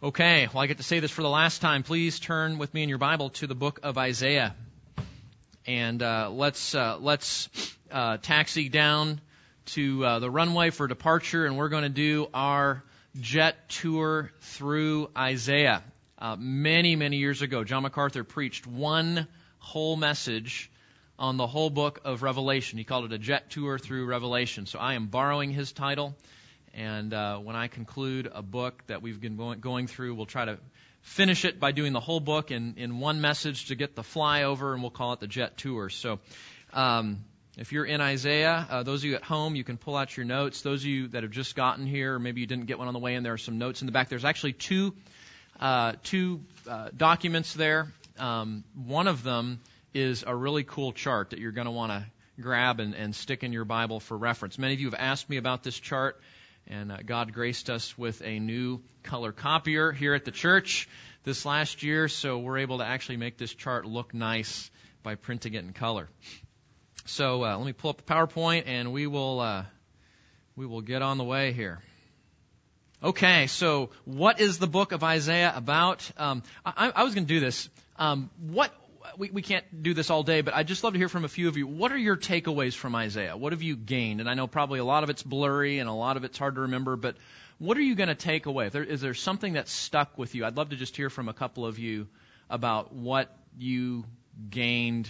Okay, well, I get to say this for the last time. Please turn with me in your Bible to the book of Isaiah, and uh, let's uh, let's uh, taxi down to uh, the runway for departure, and we're going to do our jet tour through Isaiah. Uh, many many years ago, John MacArthur preached one whole message on the whole book of Revelation. He called it a jet tour through Revelation. So I am borrowing his title. And uh, when I conclude a book that we've been going through, we'll try to finish it by doing the whole book in, in one message to get the flyover, and we'll call it the jet tour. So, um, if you're in Isaiah, uh, those of you at home, you can pull out your notes. Those of you that have just gotten here, or maybe you didn't get one on the way in, there are some notes in the back. There's actually two uh, two uh, documents there. Um, one of them is a really cool chart that you're going to want to grab and, and stick in your Bible for reference. Many of you have asked me about this chart. And uh, God graced us with a new color copier here at the church this last year, so we're able to actually make this chart look nice by printing it in color. So uh, let me pull up the PowerPoint, and we will uh, we will get on the way here. Okay, so what is the book of Isaiah about? Um, I, I was going to do this. Um, what we, we can't do this all day, but I'd just love to hear from a few of you. What are your takeaways from Isaiah? What have you gained? And I know probably a lot of it's blurry and a lot of it's hard to remember, but what are you going to take away? There, is there something that stuck with you? I'd love to just hear from a couple of you about what you gained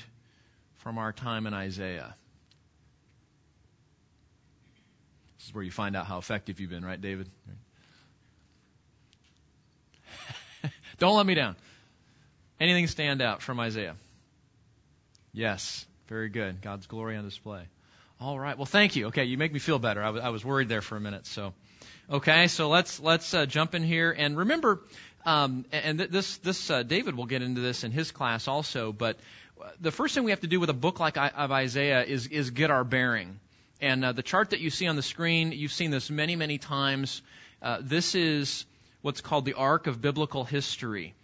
from our time in Isaiah. This is where you find out how effective you've been, right, David? Don't let me down. Anything stand out from Isaiah? Yes. Very good. God's glory on display. All right. Well, thank you. Okay, you make me feel better. I was, I was worried there for a minute. So, okay. So let's let's uh, jump in here and remember. Um, and th- this this uh, David will get into this in his class also. But the first thing we have to do with a book like I, of Isaiah is is get our bearing. And uh, the chart that you see on the screen, you've seen this many many times. Uh, this is what's called the arc of biblical history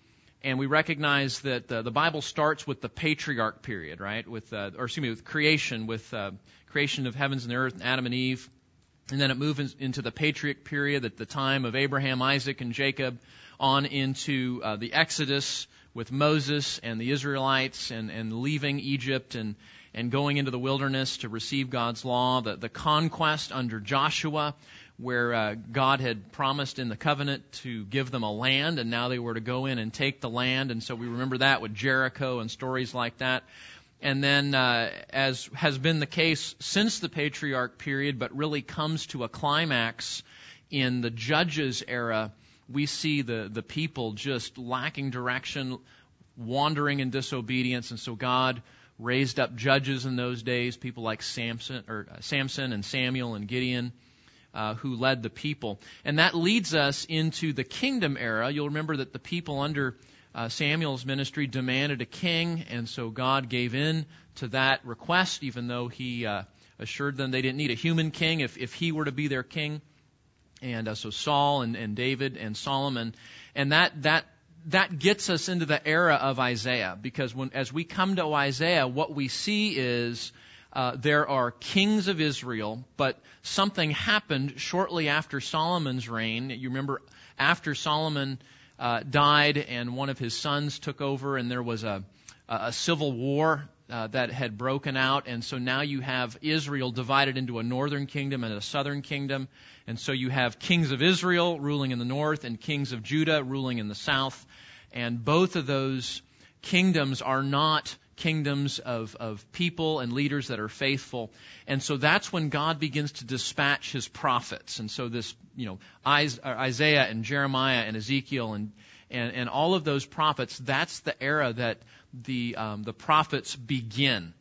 and we recognize that uh, the Bible starts with the patriarch period, right? With, uh, or excuse me, with creation, with uh, creation of heavens and the earth, and Adam and Eve, and then it moves into the patriarch period at the time of Abraham, Isaac, and Jacob, on into uh, the Exodus with Moses and the Israelites, and, and leaving Egypt and and going into the wilderness to receive God's law, the, the conquest under Joshua, where uh, God had promised in the covenant to give them a land, and now they were to go in and take the land. And so we remember that with Jericho and stories like that. And then, uh, as has been the case since the patriarch period, but really comes to a climax in the Judges era, we see the, the people just lacking direction, wandering in disobedience, and so God raised up judges in those days, people like Samson or uh, Samson and Samuel and Gideon uh, who led the people. And that leads us into the kingdom era. You'll remember that the people under uh, Samuel's ministry demanded a king, and so God gave in to that request, even though He uh, assured them they didn't need a human king if, if He were to be their king. And uh, so Saul and, and David and Solomon, and that that that gets us into the era of Isaiah because when as we come to Isaiah, what we see is uh, there are kings of Israel, but something happened shortly after Solomon's reign. You remember after Solomon uh, died and one of his sons took over, and there was a, a civil war uh, that had broken out, and so now you have Israel divided into a northern kingdom and a southern kingdom, and so you have kings of Israel ruling in the north and kings of Judah ruling in the south, and both of those kingdoms are not kingdoms of, of people and leaders that are faithful. And so that's when God begins to dispatch his prophets. And so this, you know, Isaiah and Jeremiah and Ezekiel and, and, and all of those prophets, that's the era that the, um, the prophets begin.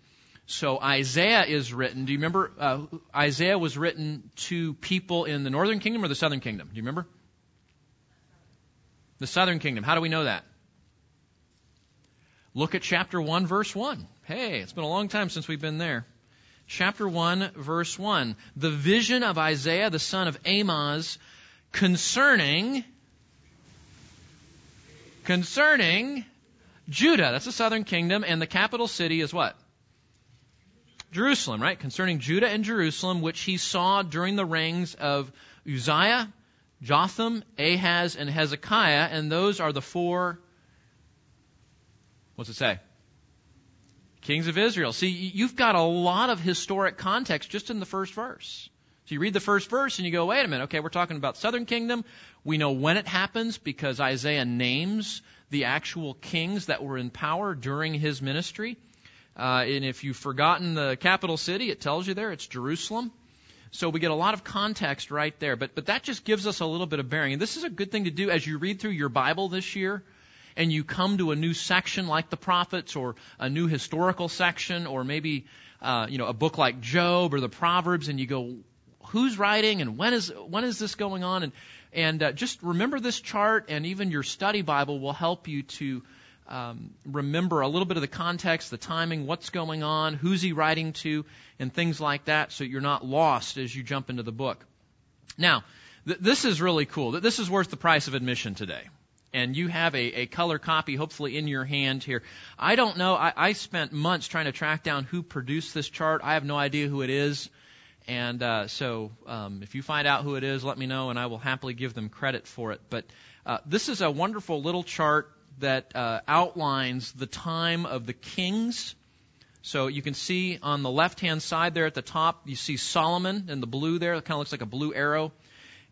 So Isaiah is written. Do you remember? Uh, Isaiah was written to people in the northern kingdom or the southern kingdom? Do you remember? The southern kingdom. How do we know that? Look at chapter 1, verse 1. Hey, it's been a long time since we've been there. Chapter 1, verse 1. The vision of Isaiah, the son of Amoz, concerning, concerning Judah. That's the southern kingdom, and the capital city is what? Jerusalem, right? Concerning Judah and Jerusalem, which he saw during the reigns of Uzziah, Jotham, Ahaz, and Hezekiah, and those are the four. What's it say? Kings of Israel. See, you've got a lot of historic context just in the first verse. So you read the first verse and you go, wait a minute, okay, we're talking about southern kingdom. We know when it happens because Isaiah names the actual kings that were in power during his ministry. Uh, and if you've forgotten the capital city, it tells you there it's Jerusalem. So we get a lot of context right there. But but that just gives us a little bit of bearing. And this is a good thing to do as you read through your Bible this year and you come to a new section like the prophets or a new historical section or maybe uh, you know a book like Job or the Proverbs and you go who's writing and when is when is this going on and and uh, just remember this chart and even your study Bible will help you to um, remember a little bit of the context, the timing, what's going on, who's he writing to, and things like that, so you're not lost as you jump into the book. Now, th- this is really cool. This is worth the price of admission today and you have a, a color copy hopefully in your hand here. I don't know. I, I spent months trying to track down who produced this chart. I have no idea who it is. And uh, so um, if you find out who it is, let me know, and I will happily give them credit for it. But uh, this is a wonderful little chart that uh, outlines the time of the kings. So you can see on the left hand side there at the top, you see Solomon in the blue there. It kind of looks like a blue arrow.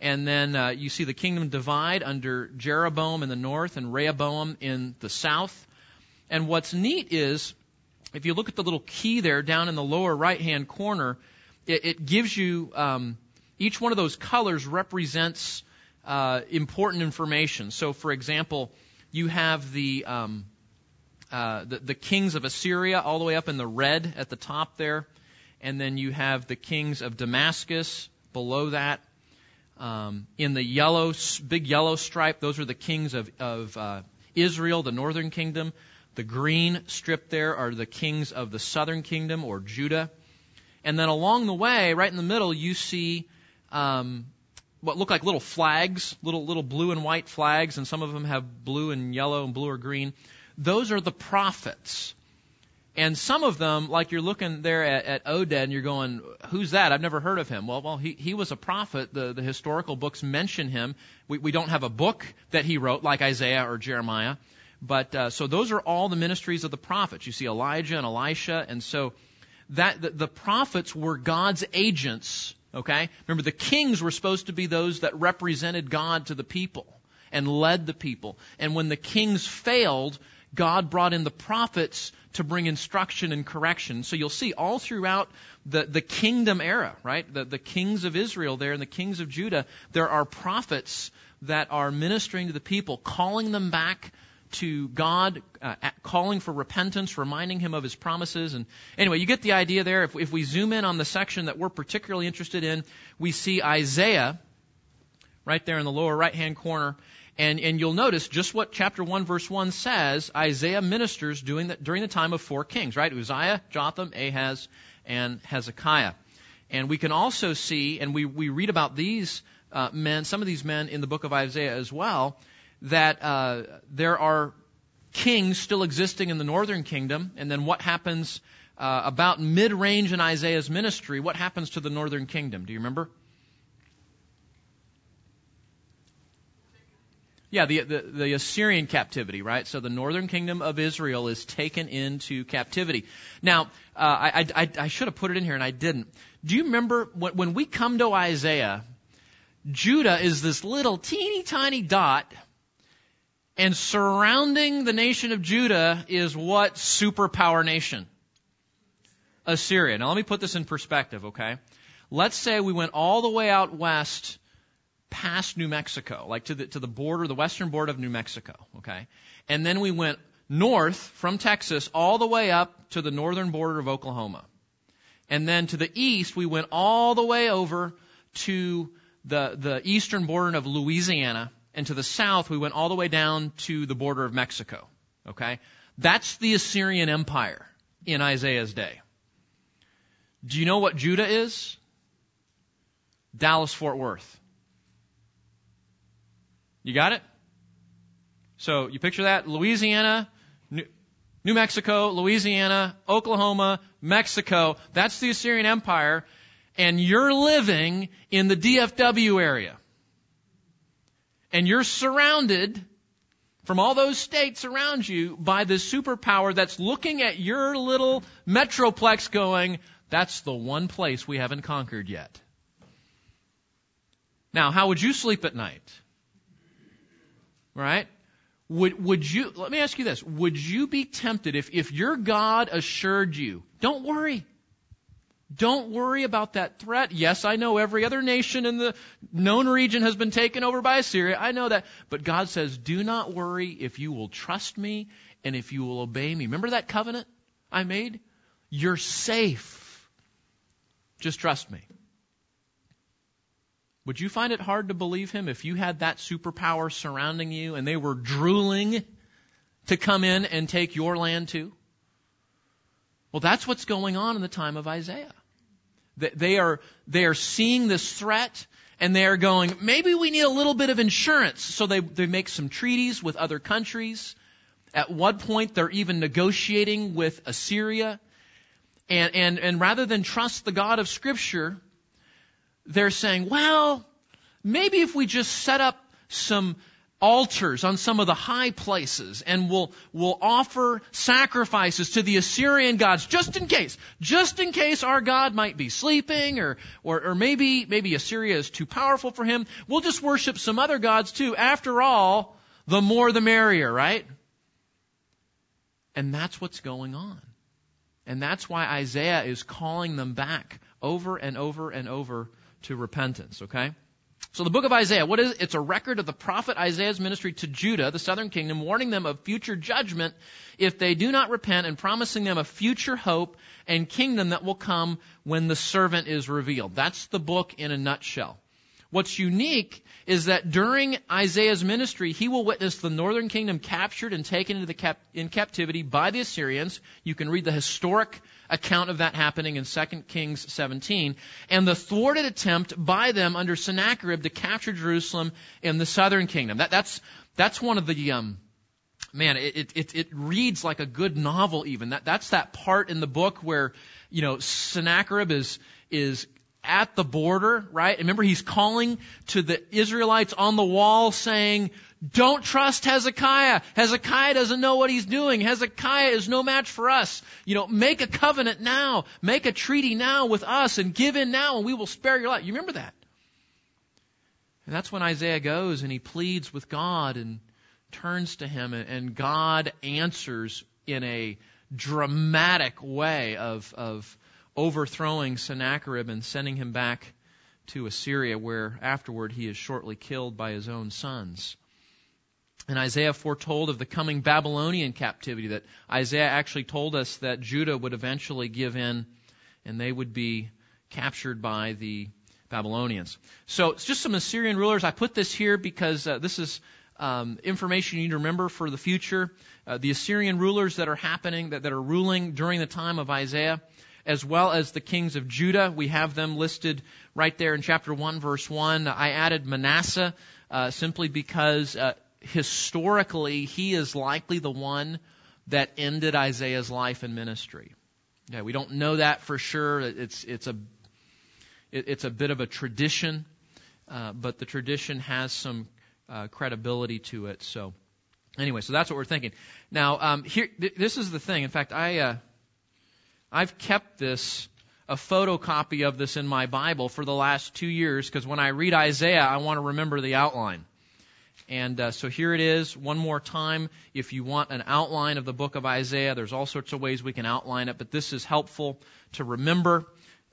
And then uh, you see the kingdom divide under Jeroboam in the north and Rehoboam in the south. And what's neat is, if you look at the little key there down in the lower right hand corner, it, it gives you um, each one of those colors represents uh, important information. So, for example, you have the, um, uh, the the kings of Assyria all the way up in the red at the top there, and then you have the kings of Damascus below that. Um, in the yellow, big yellow stripe, those are the kings of, of uh, Israel, the northern kingdom. The green strip there are the kings of the southern kingdom or Judah. And then along the way, right in the middle, you see um, what look like little flags, little little blue and white flags, and some of them have blue and yellow and blue or green. Those are the prophets. And some of them, like you're looking there at, at Oded and you're going, who's that? I've never heard of him. Well, well, he, he was a prophet. The, the historical books mention him. We, we don't have a book that he wrote like Isaiah or Jeremiah. But, uh, so those are all the ministries of the prophets. You see Elijah and Elisha. And so that, the, the prophets were God's agents. Okay? Remember, the kings were supposed to be those that represented God to the people and led the people. And when the kings failed, God brought in the prophets to bring instruction and correction. So you'll see all throughout the, the kingdom era, right? The, the kings of Israel there and the kings of Judah, there are prophets that are ministering to the people, calling them back to God, uh, calling for repentance, reminding him of his promises. And anyway, you get the idea there. If, if we zoom in on the section that we're particularly interested in, we see Isaiah right there in the lower right hand corner. And, and you'll notice just what chapter 1 verse 1 says, Isaiah ministers during the, during the time of four kings, right? Uzziah, Jotham, Ahaz, and Hezekiah. And we can also see, and we, we read about these uh, men, some of these men in the book of Isaiah as well, that uh, there are kings still existing in the northern kingdom, and then what happens uh, about mid-range in Isaiah's ministry, what happens to the northern kingdom? Do you remember? Yeah, the, the, the, Assyrian captivity, right? So the northern kingdom of Israel is taken into captivity. Now, uh, I, I, I should have put it in here and I didn't. Do you remember when, when we come to Isaiah, Judah is this little teeny tiny dot, and surrounding the nation of Judah is what superpower nation? Assyria. Now let me put this in perspective, okay? Let's say we went all the way out west past New Mexico, like to the, to the border, the western border of New Mexico, okay? And then we went north from Texas all the way up to the northern border of Oklahoma. And then to the east, we went all the way over to the, the eastern border of Louisiana. And to the south, we went all the way down to the border of Mexico. Okay? That's the Assyrian Empire in Isaiah's day. Do you know what Judah is? Dallas Fort Worth. You got it? So you picture that? Louisiana, New Mexico, Louisiana, Oklahoma, Mexico. That's the Assyrian Empire. And you're living in the DFW area. and you're surrounded from all those states around you by this superpower that's looking at your little metroplex going, that's the one place we haven't conquered yet. Now, how would you sleep at night? Right? Would, would you, let me ask you this. Would you be tempted if, if your God assured you, don't worry. Don't worry about that threat. Yes, I know every other nation in the known region has been taken over by Assyria. I know that. But God says, do not worry if you will trust me and if you will obey me. Remember that covenant I made? You're safe. Just trust me. Would you find it hard to believe him if you had that superpower surrounding you and they were drooling to come in and take your land too? Well, that's what's going on in the time of Isaiah. They are, they are seeing this threat and they are going, maybe we need a little bit of insurance. So they, they make some treaties with other countries. At one point, they're even negotiating with Assyria. And, and, and rather than trust the God of Scripture, they're saying, well, maybe if we just set up some altars on some of the high places and we'll, we'll offer sacrifices to the Assyrian gods just in case, just in case our God might be sleeping or, or, or maybe, maybe Assyria is too powerful for him. We'll just worship some other gods too. After all, the more the merrier, right? And that's what's going on. And that's why Isaiah is calling them back over and over and over to repentance, okay? So the book of Isaiah, what is it? It's a record of the prophet Isaiah's ministry to Judah, the southern kingdom, warning them of future judgment if they do not repent and promising them a future hope and kingdom that will come when the servant is revealed. That's the book in a nutshell. What's unique is that during Isaiah's ministry, he will witness the northern kingdom captured and taken into the cap- in captivity by the Assyrians. You can read the historic account of that happening in 2 Kings 17, and the thwarted attempt by them under Sennacherib to capture Jerusalem in the southern kingdom. That, that's, that's one of the, um, man, it, it, it reads like a good novel even. That, that's that part in the book where, you know, Sennacherib is, is at the border, right? Remember, he's calling to the Israelites on the wall saying, don't trust Hezekiah. Hezekiah doesn't know what he's doing. Hezekiah is no match for us. You know, make a covenant now. Make a treaty now with us and give in now and we will spare your life. You remember that? And that's when Isaiah goes and he pleads with God and turns to him and God answers in a dramatic way of, of overthrowing Sennacherib and sending him back to Assyria, where afterward he is shortly killed by his own sons. And Isaiah foretold of the coming Babylonian captivity, that Isaiah actually told us that Judah would eventually give in and they would be captured by the Babylonians. So it's just some Assyrian rulers. I put this here because uh, this is um, information you need to remember for the future. Uh, the Assyrian rulers that are happening, that, that are ruling during the time of Isaiah as well as the kings of Judah. We have them listed right there in chapter 1, verse 1. I added Manasseh uh, simply because uh, historically he is likely the one that ended Isaiah's life and ministry. Yeah, we don't know that for sure. It's, it's, a, it, it's a bit of a tradition, uh, but the tradition has some uh, credibility to it. So, anyway, so that's what we're thinking. Now, um, here, th- this is the thing. In fact, I uh, I've kept this, a photocopy of this in my Bible for the last two years because when I read Isaiah, I want to remember the outline. And uh, so here it is, one more time. If you want an outline of the book of Isaiah, there's all sorts of ways we can outline it, but this is helpful to remember.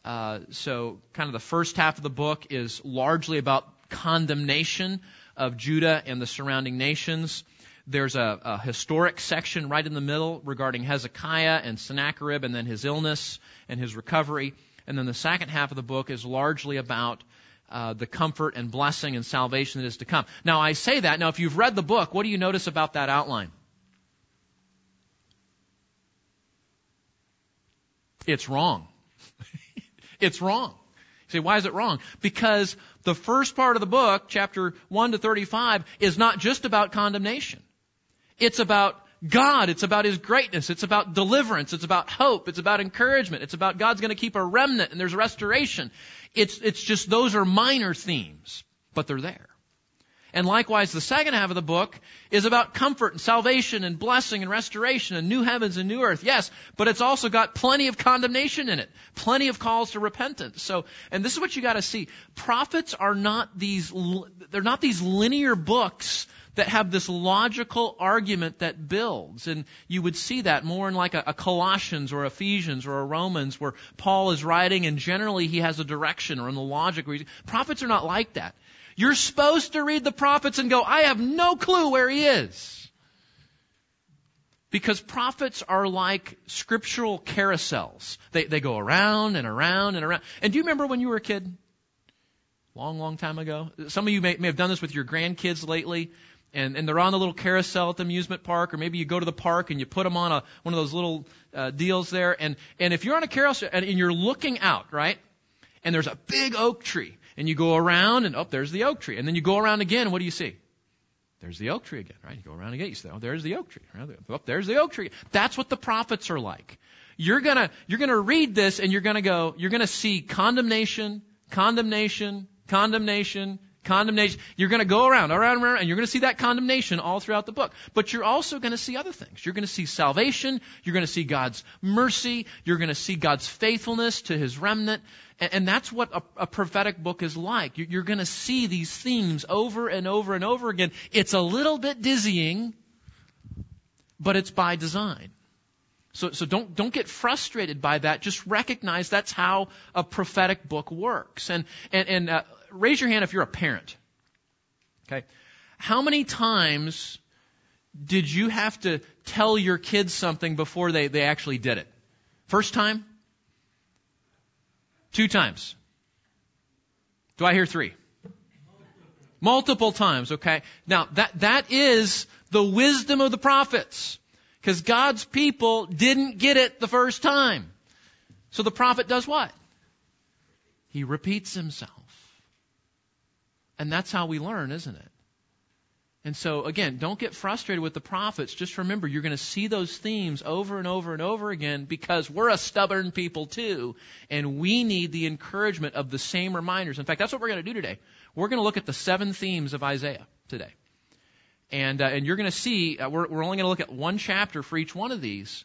Uh, so, kind of the first half of the book is largely about condemnation of Judah and the surrounding nations. There's a, a, historic section right in the middle regarding Hezekiah and Sennacherib and then his illness and his recovery. And then the second half of the book is largely about uh, the comfort and blessing and salvation that is to come. Now, I say that. Now, if you've read the book, what do you notice about that outline? It's wrong. it's wrong. You say, why is it wrong? Because the first part of the book, chapter 1 to 35, is not just about condemnation. It's about God. It's about His greatness. It's about deliverance. It's about hope. It's about encouragement. It's about God's going to keep a remnant and there's restoration. It's, it's just those are minor themes, but they're there. And likewise, the second half of the book is about comfort and salvation and blessing and restoration and new heavens and new earth. Yes, but it's also got plenty of condemnation in it. Plenty of calls to repentance. So, and this is what you gotta see. Prophets are not these, they're not these linear books that have this logical argument that builds. And you would see that more in like a, a, Colossians or Ephesians or a Romans where Paul is writing and generally he has a direction or in the logic. Prophets are not like that. You're supposed to read the prophets and go, I have no clue where he is. Because prophets are like scriptural carousels. They, they go around and around and around. And do you remember when you were a kid? Long, long time ago. Some of you may, may have done this with your grandkids lately and, and they're on the little carousel at the amusement park, or maybe you go to the park and you put them on a, one of those little uh, deals there. And, and if you're on a carousel and, and you're looking out, right, and there's a big oak tree, and you go around and, oh, there's the oak tree. And then you go around again, and what do you see? There's the oak tree again, right? You go around again, you say, oh, there's the oak tree. Oh, there's the oak tree. That's what the prophets are like. You're gonna, you're gonna read this and you're gonna go, you're gonna see condemnation, condemnation, condemnation, condemnation. You're going to go around, around, around, and you're going to see that condemnation all throughout the book. But you're also going to see other things. You're going to see salvation. You're going to see God's mercy. You're going to see God's faithfulness to His remnant. And, and that's what a, a, prophetic book is like. You're, you're going to see these themes over and over and over again. It's a little bit dizzying, but it's by design. So, so don't, don't get frustrated by that. Just recognize that's how a prophetic book works. And, and, and uh, raise your hand if you're a parent. Okay. How many times did you have to tell your kids something before they, they actually did it? First time? Two times. Do I hear three? Multiple times, okay? Now, that, that is the wisdom of the prophets. Because God's people didn't get it the first time. So the prophet does what? He repeats himself. And that's how we learn, isn't it? And so, again, don't get frustrated with the prophets. Just remember, you're going to see those themes over and over and over again because we're a stubborn people too, and we need the encouragement of the same reminders. In fact, that's what we're going to do today. We're going to look at the seven themes of Isaiah today. And, uh, and you're going to see, uh, we're, we're only going to look at one chapter for each one of these.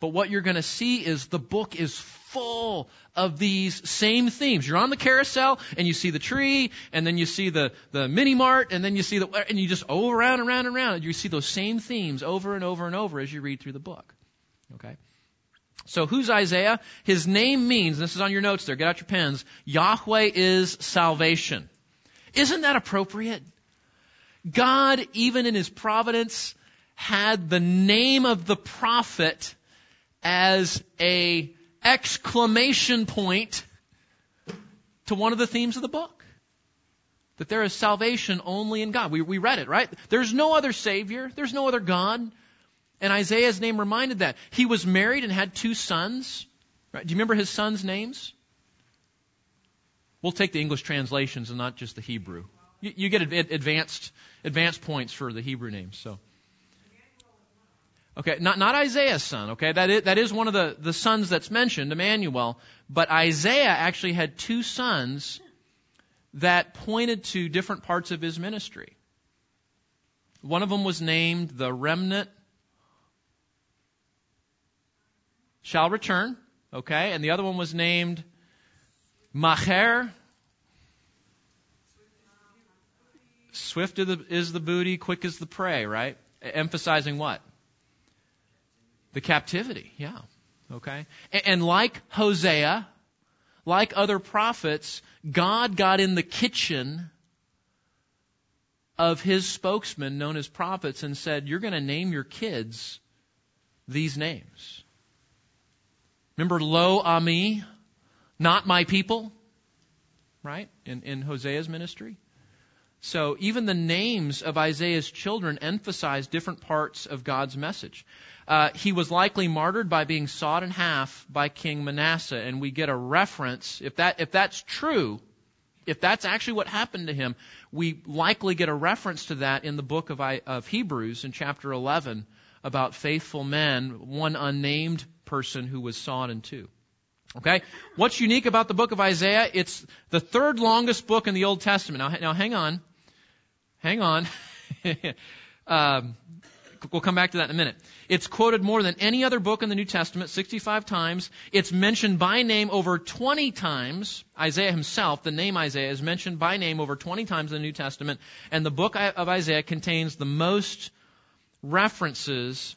But what you're going to see is the book is full of these same themes. You're on the carousel and you see the tree and then you see the, the mini mart and then you see the, and you just go around and around and around and you see those same themes over and over and over as you read through the book. Okay? So who's Isaiah? His name means, this is on your notes there, get out your pens, Yahweh is salvation. Isn't that appropriate? God, even in his providence, had the name of the prophet as a exclamation point to one of the themes of the book. That there is salvation only in God. We, we read it, right? There's no other Savior. There's no other God. And Isaiah's name reminded that. He was married and had two sons. Right? Do you remember his sons' names? We'll take the English translations and not just the Hebrew. You, you get advanced, advanced points for the Hebrew names, so. Okay, not, not Isaiah's son, okay? That is, that is one of the, the sons that's mentioned, Emmanuel. But Isaiah actually had two sons that pointed to different parts of his ministry. One of them was named the remnant shall return, okay? And the other one was named Macher. Swift is the booty, quick is the prey, right? Emphasizing what? The captivity, yeah. Okay? And, and like Hosea, like other prophets, God got in the kitchen of his spokesman, known as prophets, and said, You're going to name your kids these names. Remember Lo Ami, not my people, right? In, in Hosea's ministry. So even the names of Isaiah's children emphasize different parts of God's message. Uh, he was likely martyred by being sawed in half by King Manasseh, and we get a reference. If that if that's true, if that's actually what happened to him, we likely get a reference to that in the book of, I, of Hebrews in chapter 11 about faithful men, one unnamed person who was sawn in two. Okay? What's unique about the book of Isaiah? It's the third longest book in the Old Testament. Now, now hang on. Hang on. um, we'll come back to that in a minute. It's quoted more than any other book in the New Testament, 65 times. It's mentioned by name over 20 times. Isaiah himself, the name Isaiah, is mentioned by name over 20 times in the New Testament. And the book of Isaiah contains the most references,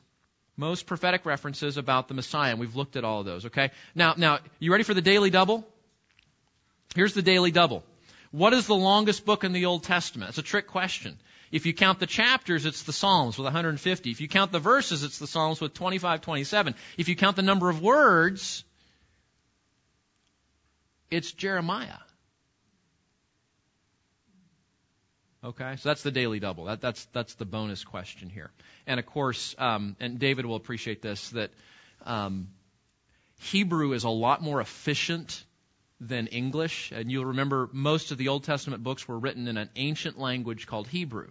most prophetic references about the Messiah. And we've looked at all of those, okay? Now, now, you ready for the daily double? Here's the daily double. What is the longest book in the Old Testament? It's a trick question. If you count the chapters, it's the Psalms with 150. If you count the verses, it's the Psalms with 25, 27. If you count the number of words, it's Jeremiah. Okay, so that's the daily double. That, that's that's the bonus question here. And of course, um, and David will appreciate this that um, Hebrew is a lot more efficient than English. And you'll remember most of the Old Testament books were written in an ancient language called Hebrew.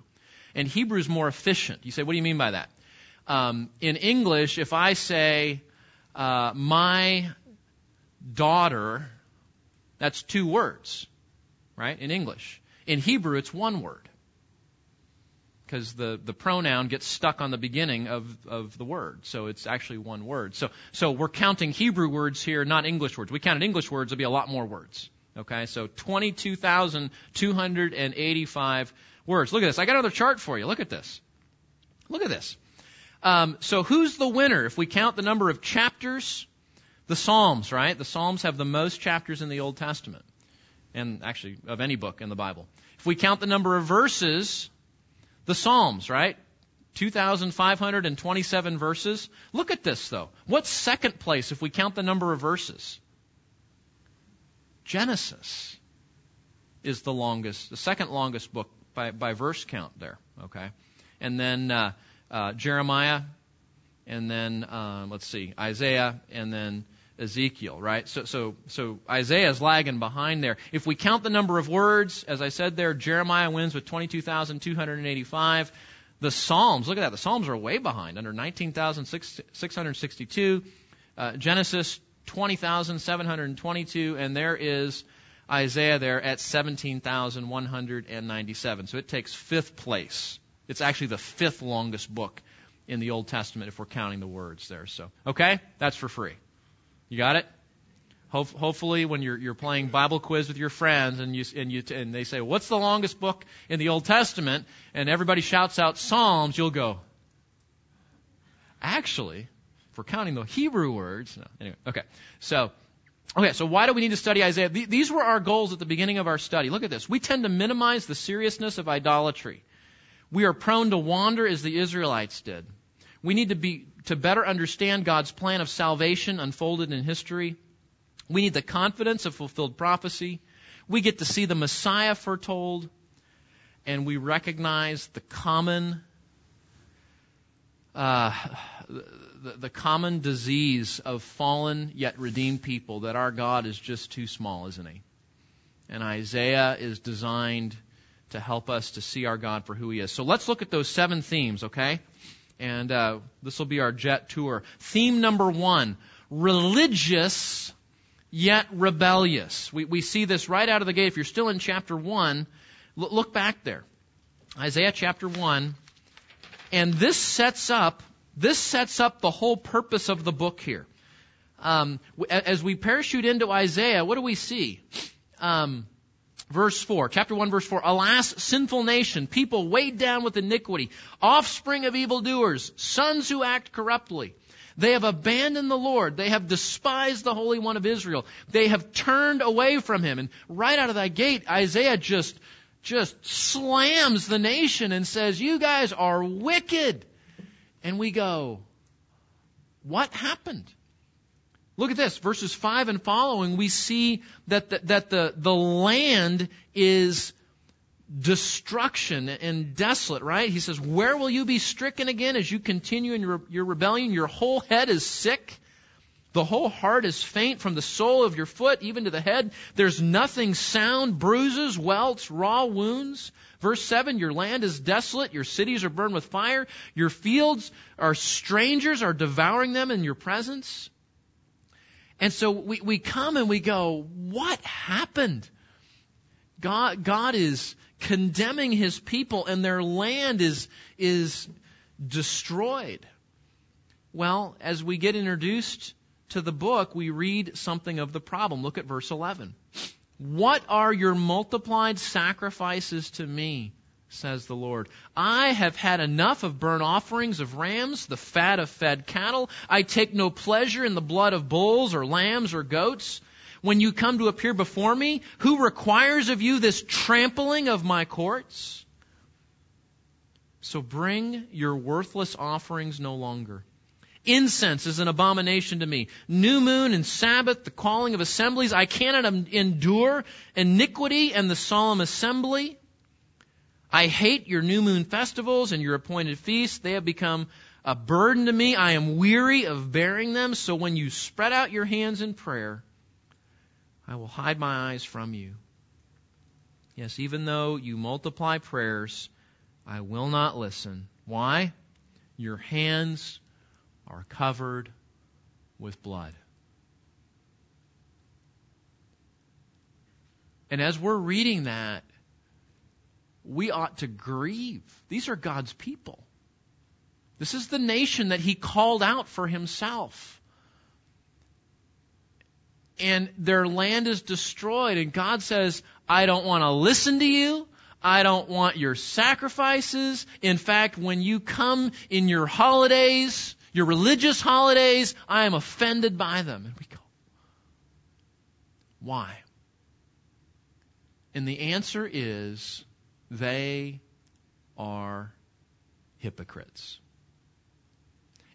And Hebrew is more efficient. You say, what do you mean by that? Um, in English, if I say, uh, my daughter, that's two words, right? In English. In Hebrew, it's one word. Because the, the pronoun gets stuck on the beginning of, of the word. So it's actually one word. So, so we're counting Hebrew words here, not English words. We counted English words, there'd be a lot more words. Okay, so 22,285 words. Look at this. I got another chart for you. Look at this. Look at this. Um, so who's the winner if we count the number of chapters? The Psalms, right? The Psalms have the most chapters in the Old Testament, and actually of any book in the Bible. If we count the number of verses, the Psalms, right? 2,527 verses. Look at this though. What's second place if we count the number of verses? Genesis is the longest, the second longest book by, by verse count there. Okay, and then uh, uh, Jeremiah, and then um, let's see Isaiah, and then Ezekiel. Right. So so so Isaiah is lagging behind there. If we count the number of words, as I said there, Jeremiah wins with twenty two thousand two hundred and eighty five. The Psalms, look at that. The Psalms are way behind, under 19,662. Uh, Genesis, 20,722. And there is Isaiah there at 17,197. So it takes fifth place. It's actually the fifth longest book in the Old Testament if we're counting the words there. So, okay? That's for free. You got it? hopefully, when you're, you're playing Bible quiz with your friends and, you, and, you, and they say, What's the longest book in the Old Testament? and everybody shouts out Psalms, you'll go, Actually, we're counting the Hebrew words, no, anyway, okay. So, Okay, so why do we need to study Isaiah? These were our goals at the beginning of our study. Look at this. We tend to minimize the seriousness of idolatry. We are prone to wander as the Israelites did. We need to be to better understand God's plan of salvation unfolded in history. We need the confidence of fulfilled prophecy. We get to see the Messiah foretold, and we recognize the common uh, the, the common disease of fallen yet redeemed people that our God is just too small, isn't he? And Isaiah is designed to help us to see our God for who he is. So let's look at those seven themes, okay? And uh, this will be our jet tour. Theme number one religious yet rebellious. We, we see this right out of the gate. If you're still in chapter 1, look, back there. Isaiah chapter 1. And this sets up this sets up the whole purpose of the book here. Um, as we parachute into Isaiah, what do we see? Um, verse 4, chapter 1, verse 4. Alas, sinful nation, people weighed down with iniquity, offspring of evildoers, sons who act corruptly. They have abandoned the Lord. They have despised the Holy One of Israel. They have turned away from Him. And right out of that gate, Isaiah just, just slams the nation and says, you guys are wicked and we go, what happened? Look at this, verses 5 and following, we see that the, that the, the land is destruction and desolate, right? He says, Where will you be stricken again as you continue in your, your rebellion? Your whole head is sick. The whole heart is faint from the sole of your foot even to the head. There's nothing sound, bruises, welts, raw wounds. Verse 7, your land is desolate, your cities are burned with fire, your fields are strangers are devouring them in your presence. And so we, we come and we go, what happened? God, God is condemning his people and their land is, is destroyed. Well, as we get introduced to the book, we read something of the problem. Look at verse 11. What are your multiplied sacrifices to me? Says the Lord. I have had enough of burnt offerings of rams, the fat of fed cattle. I take no pleasure in the blood of bulls or lambs or goats. When you come to appear before me, who requires of you this trampling of my courts? So bring your worthless offerings no longer. Incense is an abomination to me. New moon and Sabbath, the calling of assemblies. I cannot endure iniquity and the solemn assembly. I hate your new moon festivals and your appointed feasts. They have become a burden to me. I am weary of bearing them. So when you spread out your hands in prayer, I will hide my eyes from you. Yes, even though you multiply prayers, I will not listen. Why? Your hands are covered with blood. And as we're reading that, we ought to grieve. These are God's people. This is the nation that He called out for Himself. And their land is destroyed, and God says, I don't want to listen to you. I don't want your sacrifices. In fact, when you come in your holidays, your religious holidays, I am offended by them. And we go, why? And the answer is they are hypocrites.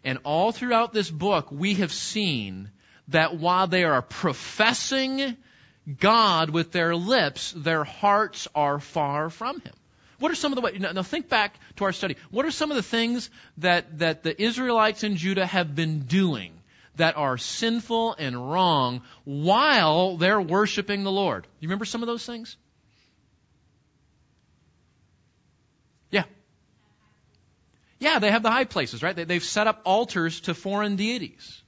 And all throughout this book, we have seen that while they are professing God with their lips, their hearts are far from Him. What are some of the ways? Now, think back to our study. What are some of the things that, that the Israelites in Judah have been doing that are sinful and wrong while they're worshiping the Lord? You remember some of those things? Yeah, they have the high places, right? They, they've set up altars to foreign deities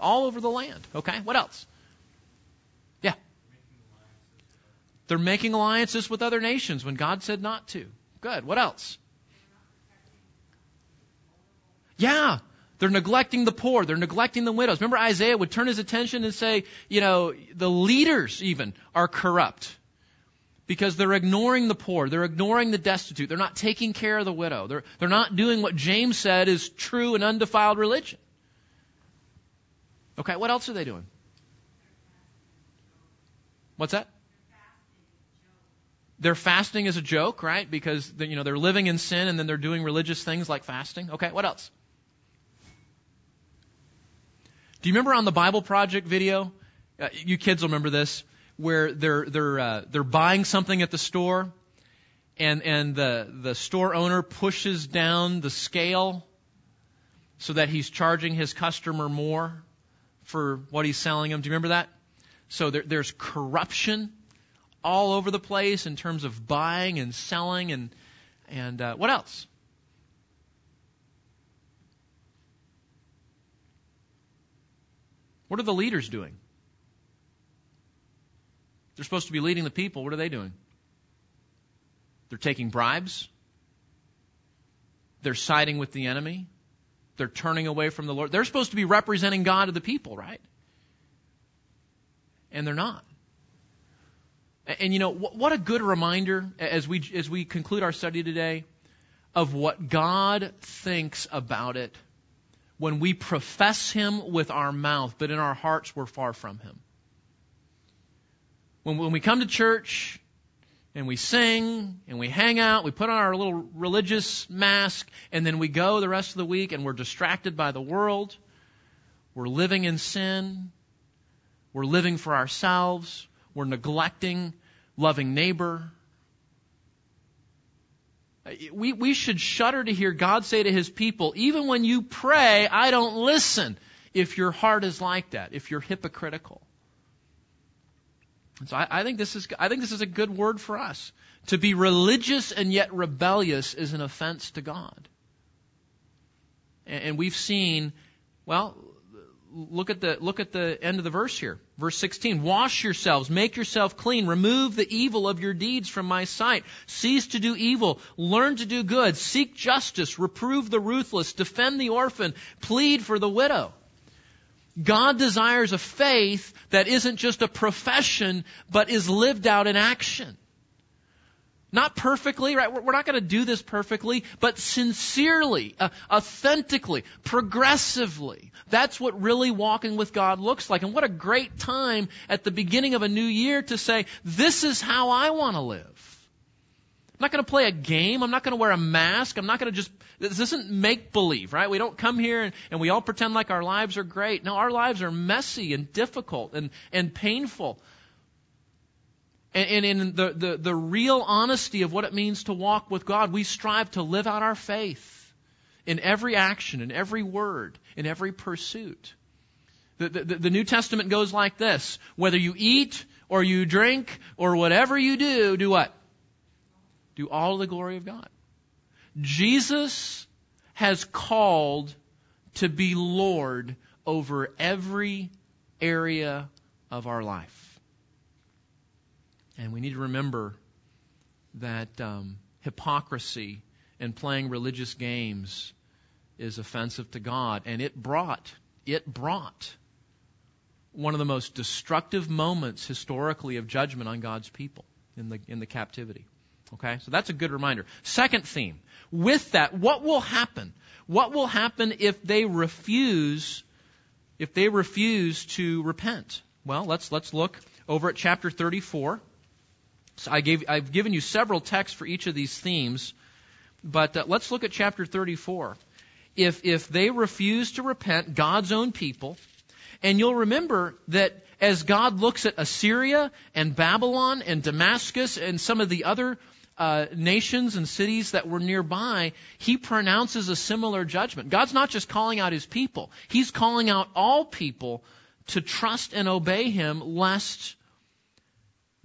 all over the land. Okay, what else? Yeah. They're making alliances with other nations when God said not to. Good. What else? Yeah. They're neglecting the poor. They're neglecting the widows. Remember Isaiah would turn his attention and say, you know, the leaders even are corrupt because they're ignoring the poor. They're ignoring the destitute. They're not taking care of the widow. They're, they're not doing what James said is true and undefiled religion. Okay, what else are they doing? What's that? They're fasting as a joke, right? Because you know they're living in sin and then they're doing religious things like fasting. Okay, what else? Do you remember on the Bible Project video? Uh, you kids will remember this, where they're they're uh, they're buying something at the store, and and the the store owner pushes down the scale so that he's charging his customer more for what he's selling them. Do you remember that? So there, there's corruption all over the place in terms of buying and selling and and uh, what else? What are the leaders doing? They're supposed to be leading the people. What are they doing? They're taking bribes. They're siding with the enemy. They're turning away from the Lord. They're supposed to be representing God to the people, right? And they're not. And you know, what a good reminder as we, as we conclude our study today of what God thinks about it when we profess Him with our mouth, but in our hearts we're far from Him. When, when we come to church and we sing and we hang out, we put on our little religious mask, and then we go the rest of the week and we're distracted by the world. We're living in sin. We're living for ourselves. We're neglecting loving neighbor. We, we should shudder to hear God say to his people, even when you pray, I don't listen, if your heart is like that, if you're hypocritical. So I, I, think this is, I think this is a good word for us. To be religious and yet rebellious is an offense to God. And, and we've seen, well, look at the look at the end of the verse here. Verse 16. Wash yourselves, make yourself clean, remove the evil of your deeds from my sight. Cease to do evil, learn to do good, seek justice, reprove the ruthless, defend the orphan, plead for the widow. God desires a faith that isn't just a profession, but is lived out in action. Not perfectly, right? We're not going to do this perfectly, but sincerely, uh, authentically, progressively. That's what really walking with God looks like. And what a great time at the beginning of a new year to say, this is how I want to live. I'm not going to play a game. I'm not going to wear a mask. I'm not going to just, this isn't make believe, right? We don't come here and, and we all pretend like our lives are great. No, our lives are messy and difficult and, and painful. And, and in the, the, the real honesty of what it means to walk with God, we strive to live out our faith in every action, in every word, in every pursuit. The, the, the New Testament goes like this. Whether you eat or you drink or whatever you do, do what? Do all the glory of God. Jesus has called to be Lord over every area of our life. And we need to remember that um, hypocrisy and playing religious games is offensive to God. And it brought, it brought one of the most destructive moments historically of judgment on God's people in the, in the captivity. Okay, so that's a good reminder. Second theme. With that, what will happen? What will happen if they refuse, if they refuse to repent? Well, let's, let's look over at chapter 34. So I gave, I've given you several texts for each of these themes, but uh, let's look at chapter 34. If, if they refuse to repent, God's own people, and you'll remember that as God looks at Assyria and Babylon and Damascus and some of the other uh, nations and cities that were nearby, he pronounces a similar judgment. God's not just calling out his people, he's calling out all people to trust and obey him lest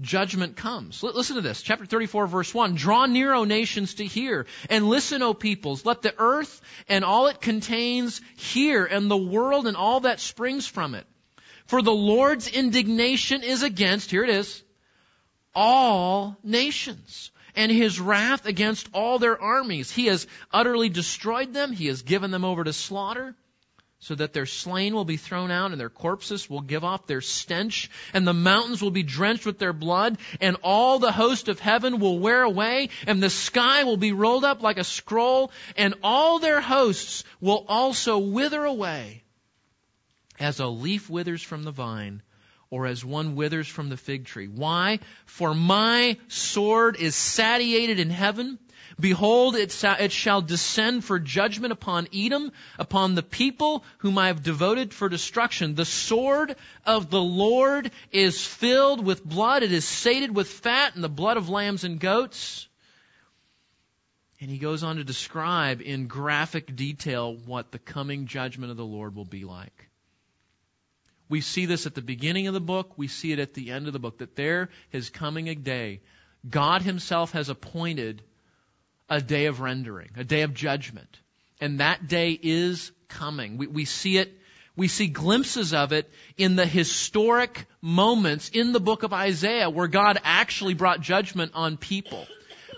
judgment comes. Listen to this. Chapter 34 verse 1. Draw near, O nations, to hear, and listen, O peoples. Let the earth and all it contains hear, and the world and all that springs from it. For the Lord's indignation is against, here it is, all nations and his wrath against all their armies. He has utterly destroyed them. He has given them over to slaughter so that their slain will be thrown out and their corpses will give off their stench and the mountains will be drenched with their blood and all the host of heaven will wear away and the sky will be rolled up like a scroll and all their hosts will also wither away as a leaf withers from the vine or as one withers from the fig tree. Why? For my sword is satiated in heaven. Behold, it, it, shall descend for judgment upon Edom, upon the people whom I have devoted for destruction. The sword of the Lord is filled with blood. It is sated with fat and the blood of lambs and goats. And he goes on to describe in graphic detail what the coming judgment of the Lord will be like. We see this at the beginning of the book. We see it at the end of the book that there is coming a day. God Himself has appointed a day of rendering, a day of judgment. And that day is coming. We, we see it, we see glimpses of it in the historic moments in the book of Isaiah where God actually brought judgment on people.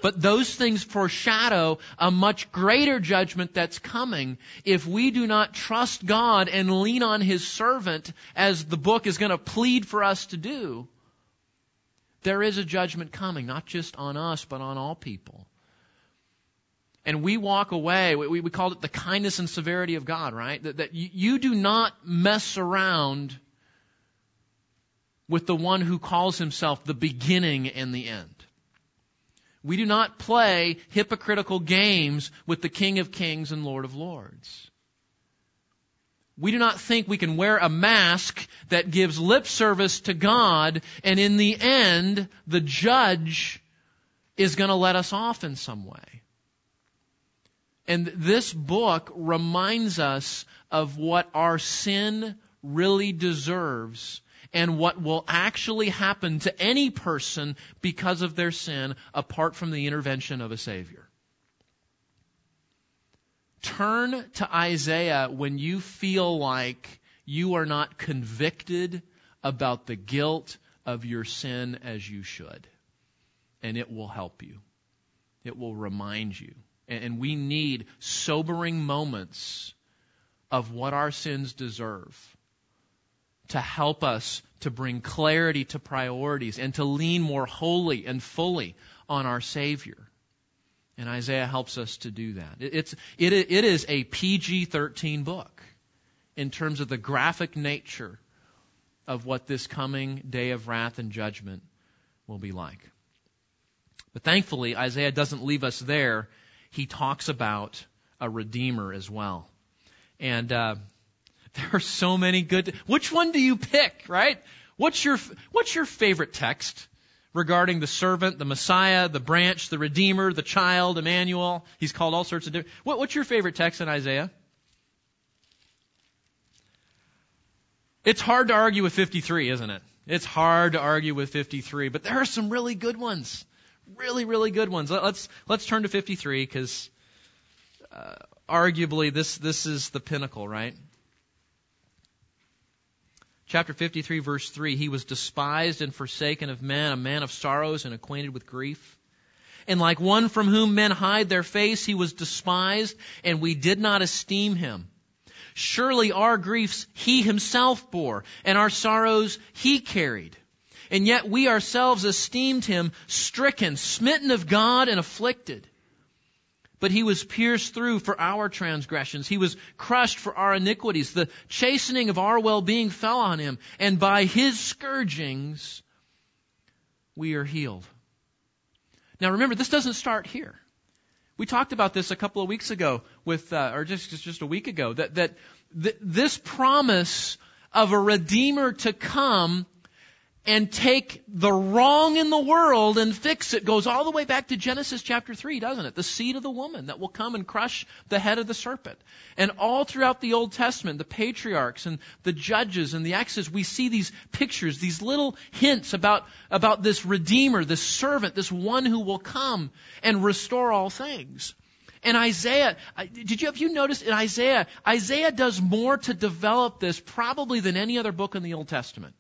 But those things foreshadow a much greater judgment that's coming if we do not trust God and lean on His servant as the book is going to plead for us to do. There is a judgment coming, not just on us, but on all people. And we walk away, we, we called it the kindness and severity of God, right? That, that you, you do not mess around with the one who calls himself the beginning and the end. We do not play hypocritical games with the King of Kings and Lord of Lords. We do not think we can wear a mask that gives lip service to God and in the end, the judge is going to let us off in some way. And this book reminds us of what our sin really deserves and what will actually happen to any person because of their sin apart from the intervention of a Savior. Turn to Isaiah when you feel like you are not convicted about the guilt of your sin as you should. And it will help you. It will remind you. And we need sobering moments of what our sins deserve to help us to bring clarity to priorities and to lean more wholly and fully on our Savior. And Isaiah helps us to do that. It's, it, it is a PG 13 book in terms of the graphic nature of what this coming day of wrath and judgment will be like. But thankfully, Isaiah doesn't leave us there. He talks about a redeemer as well. And uh, there are so many good. Which one do you pick? Right? What's your What's your favorite text regarding the servant, the Messiah, the branch, the Redeemer, the child, Emmanuel? He's called all sorts of different. What, what's your favorite text in Isaiah? It's hard to argue with 53, isn't it? It's hard to argue with 53, but there are some really good ones. Really, really good ones. Let's, let's turn to 53 because uh, arguably this, this is the pinnacle, right? Chapter 53, verse 3 He was despised and forsaken of men, a man of sorrows and acquainted with grief. And like one from whom men hide their face, he was despised, and we did not esteem him. Surely our griefs he himself bore, and our sorrows he carried. And yet we ourselves esteemed him stricken, smitten of God, and afflicted. But he was pierced through for our transgressions. He was crushed for our iniquities. The chastening of our well-being fell on him, and by his scourgings we are healed. Now remember, this doesn't start here. We talked about this a couple of weeks ago with, uh, or just, just a week ago, that, that th- this promise of a Redeemer to come and take the wrong in the world and fix it goes all the way back to Genesis chapter 3, doesn't it? The seed of the woman that will come and crush the head of the serpent. And all throughout the Old Testament, the patriarchs and the judges and the exes, we see these pictures, these little hints about, about this redeemer, this servant, this one who will come and restore all things. And Isaiah, did you have you noticed in Isaiah, Isaiah does more to develop this probably than any other book in the Old Testament.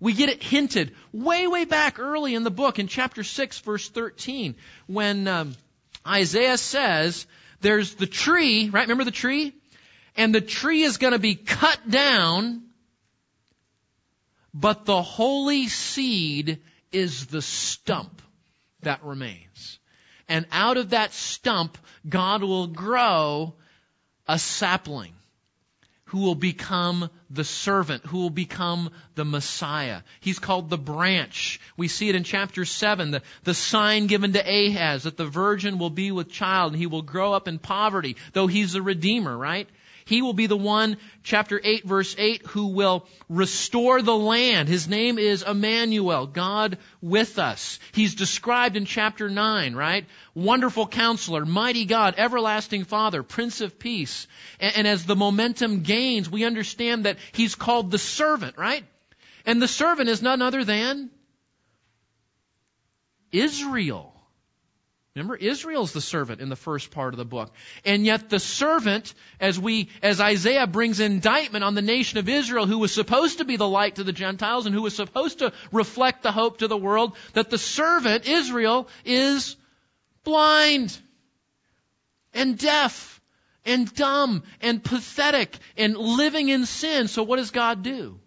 We get it hinted way, way back early in the book in chapter 6 verse 13 when um, Isaiah says there's the tree, right? Remember the tree? And the tree is going to be cut down, but the holy seed is the stump that remains. And out of that stump, God will grow a sapling who will become the servant, who will become the Messiah. He's called the branch. We see it in chapter 7, the, the sign given to Ahaz that the virgin will be with child and he will grow up in poverty, though he's a redeemer, right? He will be the one, chapter 8, verse 8, who will restore the land. His name is Emmanuel, God with us. He's described in chapter 9, right? Wonderful counselor, mighty God, everlasting Father, Prince of Peace. And, and as the momentum gains, we understand that he's called the servant, right? And the servant is none other than Israel. Remember, Israel's the servant in the first part of the book. And yet the servant, as we, as Isaiah brings indictment on the nation of Israel, who was supposed to be the light to the Gentiles and who was supposed to reflect the hope to the world, that the servant, Israel, is blind and deaf and dumb and pathetic and living in sin. So what does God do?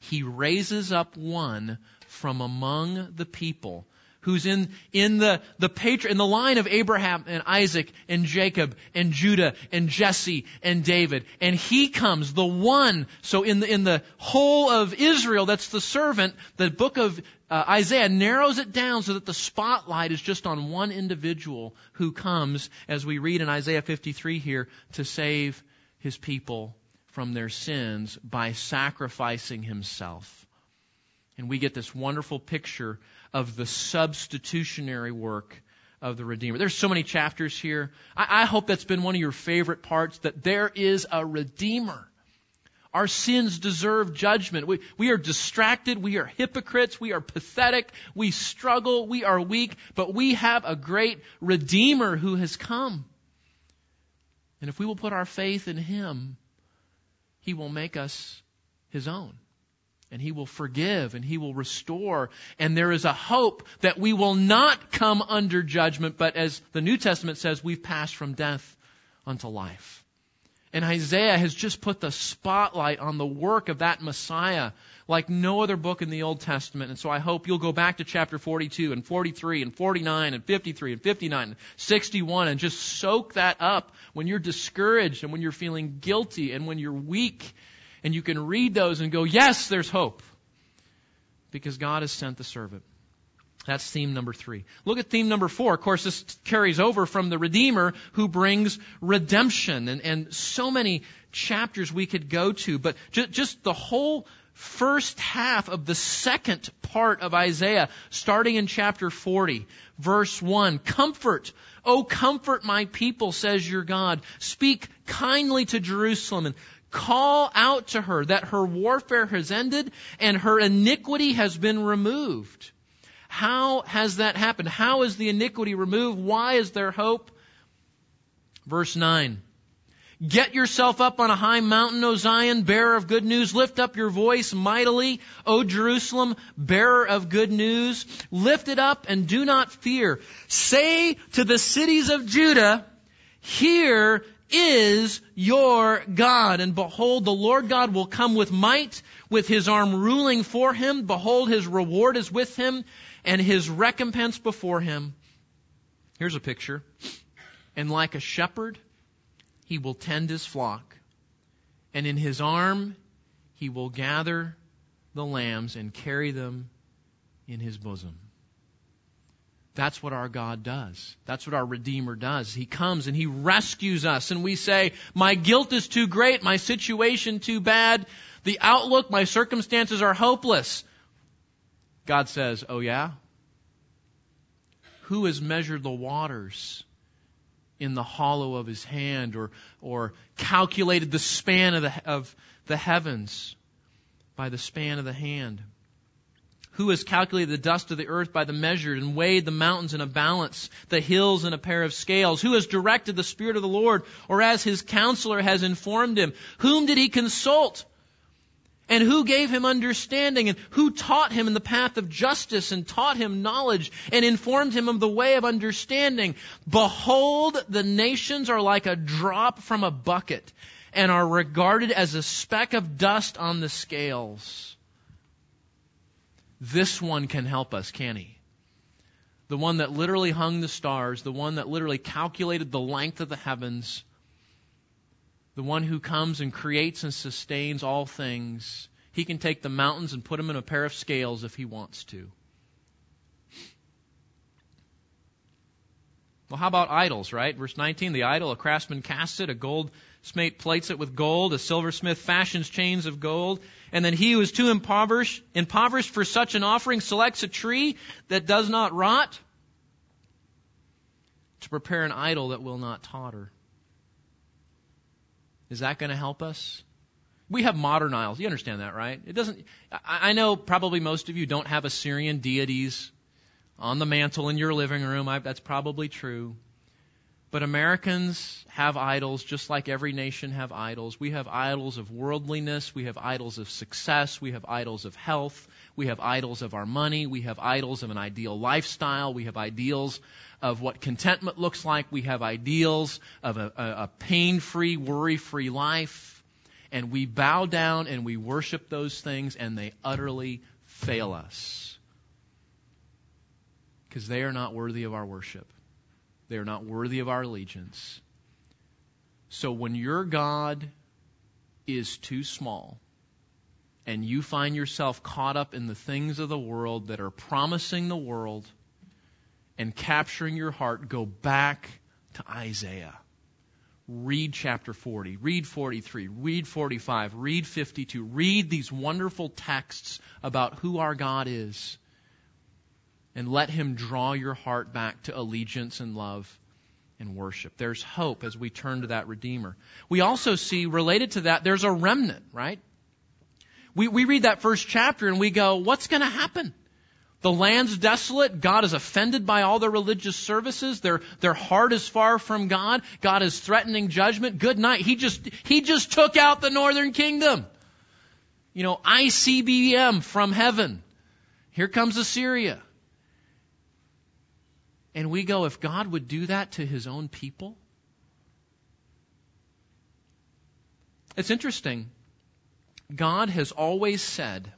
He raises up one from among the people who's in, in the, the patri- in the line of Abraham and Isaac and Jacob and Judah and Jesse and David. And he comes, the one. So in the, in the whole of Israel, that's the servant, the book of uh, Isaiah narrows it down so that the spotlight is just on one individual who comes, as we read in Isaiah 53 here, to save his people from their sins by sacrificing himself. And we get this wonderful picture of the substitutionary work of the Redeemer. There's so many chapters here. I, I, hope that's been one of your favorite parts, that there is a Redeemer. Our sins deserve judgment. We, we are distracted. We are hypocrites. We are pathetic. We struggle. We are weak. But we have a great Redeemer who has come. And if we will put our faith in Him, He will make us His own. And He will forgive and He will restore. And there is a hope that we will not come under judgment, but as the New Testament says, we've passed from death unto life. And Isaiah has just put the spotlight on the work of that Messiah like no other book in the Old Testament. And so I hope you'll go back to chapter 42 and 43 and 49 and 53 and 59 and 61 and just soak that up when you're discouraged and when you're feeling guilty and when you're weak. And you can read those and go, yes, there's hope. Because God has sent the servant. That's theme number three. Look at theme number four. Of course, this carries over from the Redeemer who brings redemption and, and so many chapters we could go to, but just, just the whole first half of the second part of Isaiah, starting in chapter 40, verse 1. Comfort, O comfort my people, says your God. Speak kindly to Jerusalem and call out to her that her warfare has ended and her iniquity has been removed. How has that happened? How is the iniquity removed? Why is there hope? Verse 9. Get yourself up on a high mountain, O Zion, bearer of good news. Lift up your voice mightily, O Jerusalem, bearer of good news. Lift it up and do not fear. Say to the cities of Judah, here is your God. And behold, the Lord God will come with might, with his arm ruling for him. Behold, his reward is with him, and his recompense before him. Here's a picture. And like a shepherd, he will tend his flock, and in his arm he will gather the lambs and carry them in his bosom. That's what our God does. That's what our Redeemer does. He comes and He rescues us and we say, my guilt is too great, my situation too bad, the outlook, my circumstances are hopeless. God says, oh yeah? Who has measured the waters in the hollow of his hand or, or calculated the span of the, of the heavens by the span of the hand? Who has calculated the dust of the earth by the measure and weighed the mountains in a balance, the hills in a pair of scales? Who has directed the Spirit of the Lord or as his counselor has informed him? Whom did he consult? And who gave him understanding? And who taught him in the path of justice and taught him knowledge and informed him of the way of understanding? Behold, the nations are like a drop from a bucket and are regarded as a speck of dust on the scales. This one can help us, can he? The one that literally hung the stars, the one that literally calculated the length of the heavens, the one who comes and creates and sustains all things, he can take the mountains and put them in a pair of scales if he wants to. Well, how about idols, right? Verse 19, the idol, a craftsman casts it, a goldsmith plates it with gold, a silversmith fashions chains of gold, and then he who is too impoverished, impoverished for such an offering selects a tree that does not rot to prepare an idol that will not totter. Is that going to help us? We have modern idols. You understand that, right? It doesn't. I know probably most of you don't have Assyrian deities on the mantle in your living room. I, that's probably true. But Americans have idols just like every nation have idols. We have idols of worldliness. We have idols of success. We have idols of health. We have idols of our money. We have idols of an ideal lifestyle. We have ideals of what contentment looks like. We have ideals of a, a, a pain free, worry free life. And we bow down and we worship those things and they utterly fail us. Because they are not worthy of our worship. They are not worthy of our allegiance. So when your God is too small, and you find yourself caught up in the things of the world that are promising the world and capturing your heart, go back to Isaiah. Read chapter 40, read 43, read 45, read 52. Read these wonderful texts about who our God is. And let Him draw your heart back to allegiance and love and worship. There's hope as we turn to that Redeemer. We also see, related to that, there's a remnant, right? We, we read that first chapter and we go, what's going to happen? The land's desolate. God is offended by all their religious services. Their, their heart is far from God. God is threatening judgment. Good night. He just, he just took out the northern kingdom. You know, ICBM from heaven. Here comes Assyria. And we go, if God would do that to his own people? It's interesting. God has always said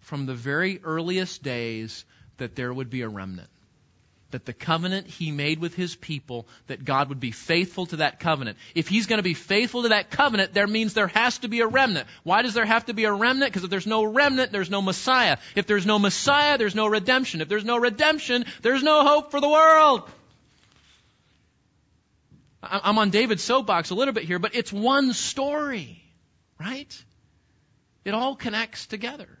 from the very earliest days that there would be a remnant. That the covenant he made with his people, that God would be faithful to that covenant. If he's going to be faithful to that covenant, there means there has to be a remnant. Why does there have to be a remnant? Because if there's no remnant, there's no Messiah. If there's no Messiah, there's no redemption. If there's no redemption, there's no hope for the world. I'm on David's soapbox a little bit here, but it's one story, right? It all connects together.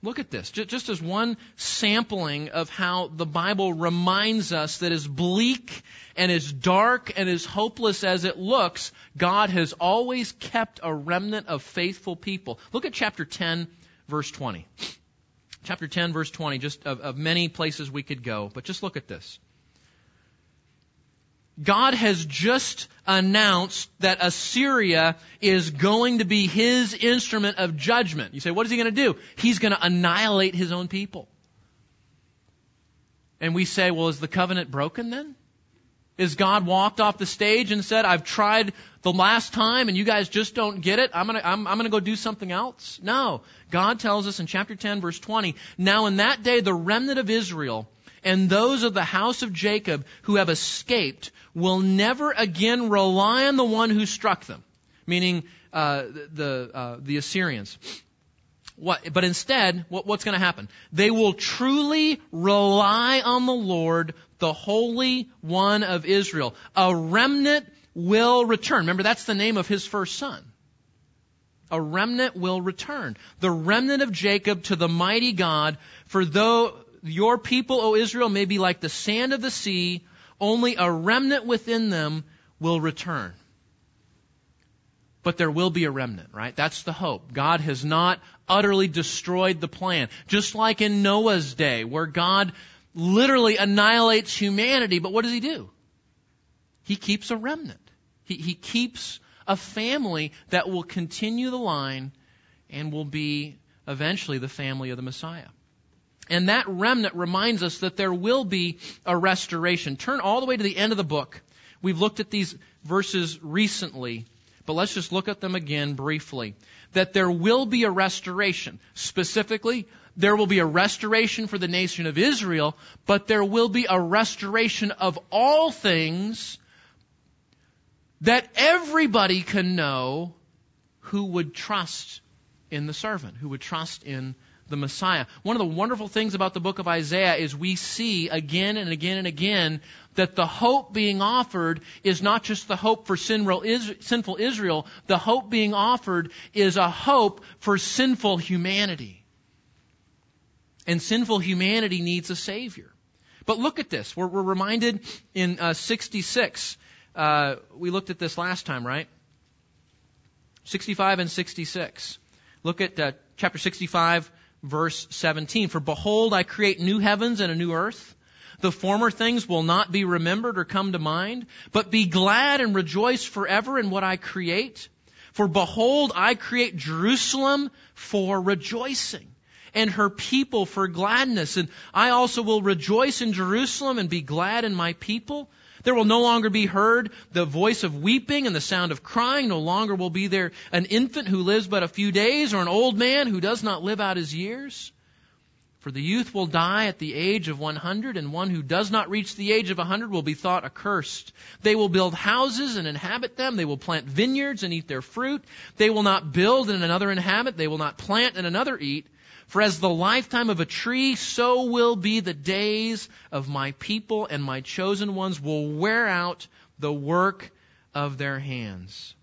Look at this, just as one sampling of how the Bible reminds us that as bleak and as dark and as hopeless as it looks, God has always kept a remnant of faithful people. Look at chapter 10, verse 20. Chapter 10, verse 20, just of, of many places we could go, but just look at this. God has just announced that Assyria is going to be his instrument of judgment. You say, what is he going to do? He's going to annihilate his own people. And we say, well, is the covenant broken then? Is God walked off the stage and said, I've tried the last time and you guys just don't get it? I'm gonna, I'm, I'm gonna go do something else? No. God tells us in chapter 10 verse 20, now in that day the remnant of Israel and those of the house of Jacob who have escaped will never again rely on the one who struck them, meaning uh, the uh, the Assyrians. What, but instead, what, what's going to happen? They will truly rely on the Lord, the Holy One of Israel. A remnant will return. Remember, that's the name of his first son. A remnant will return. The remnant of Jacob to the mighty God, for though your people, O Israel, may be like the sand of the sea, only a remnant within them will return. But there will be a remnant, right? That's the hope. God has not utterly destroyed the plan. Just like in Noah's day, where God literally annihilates humanity, but what does he do? He keeps a remnant. He, he keeps a family that will continue the line and will be eventually the family of the Messiah. And that remnant reminds us that there will be a restoration. Turn all the way to the end of the book. We've looked at these verses recently, but let's just look at them again briefly. That there will be a restoration. Specifically, there will be a restoration for the nation of Israel, but there will be a restoration of all things that everybody can know who would trust in the servant, who would trust in the Messiah. One of the wonderful things about the book of Isaiah is we see again and again and again that the hope being offered is not just the hope for sinful Israel, the hope being offered is a hope for sinful humanity. And sinful humanity needs a Savior. But look at this. We're, we're reminded in uh, 66. Uh, we looked at this last time, right? 65 and 66. Look at uh, chapter 65, verse 17. For behold, I create new heavens and a new earth. The former things will not be remembered or come to mind, but be glad and rejoice forever in what I create. For behold, I create Jerusalem for rejoicing and her people for gladness. And I also will rejoice in Jerusalem and be glad in my people. There will no longer be heard the voice of weeping and the sound of crying. No longer will be there an infant who lives but a few days or an old man who does not live out his years. For the youth will die at the age of 100, and one who does not reach the age of 100 will be thought accursed. They will build houses and inhabit them. They will plant vineyards and eat their fruit. They will not build and another inhabit. They will not plant and another eat. For as the lifetime of a tree, so will be the days of my people, and my chosen ones will wear out the work of their hands.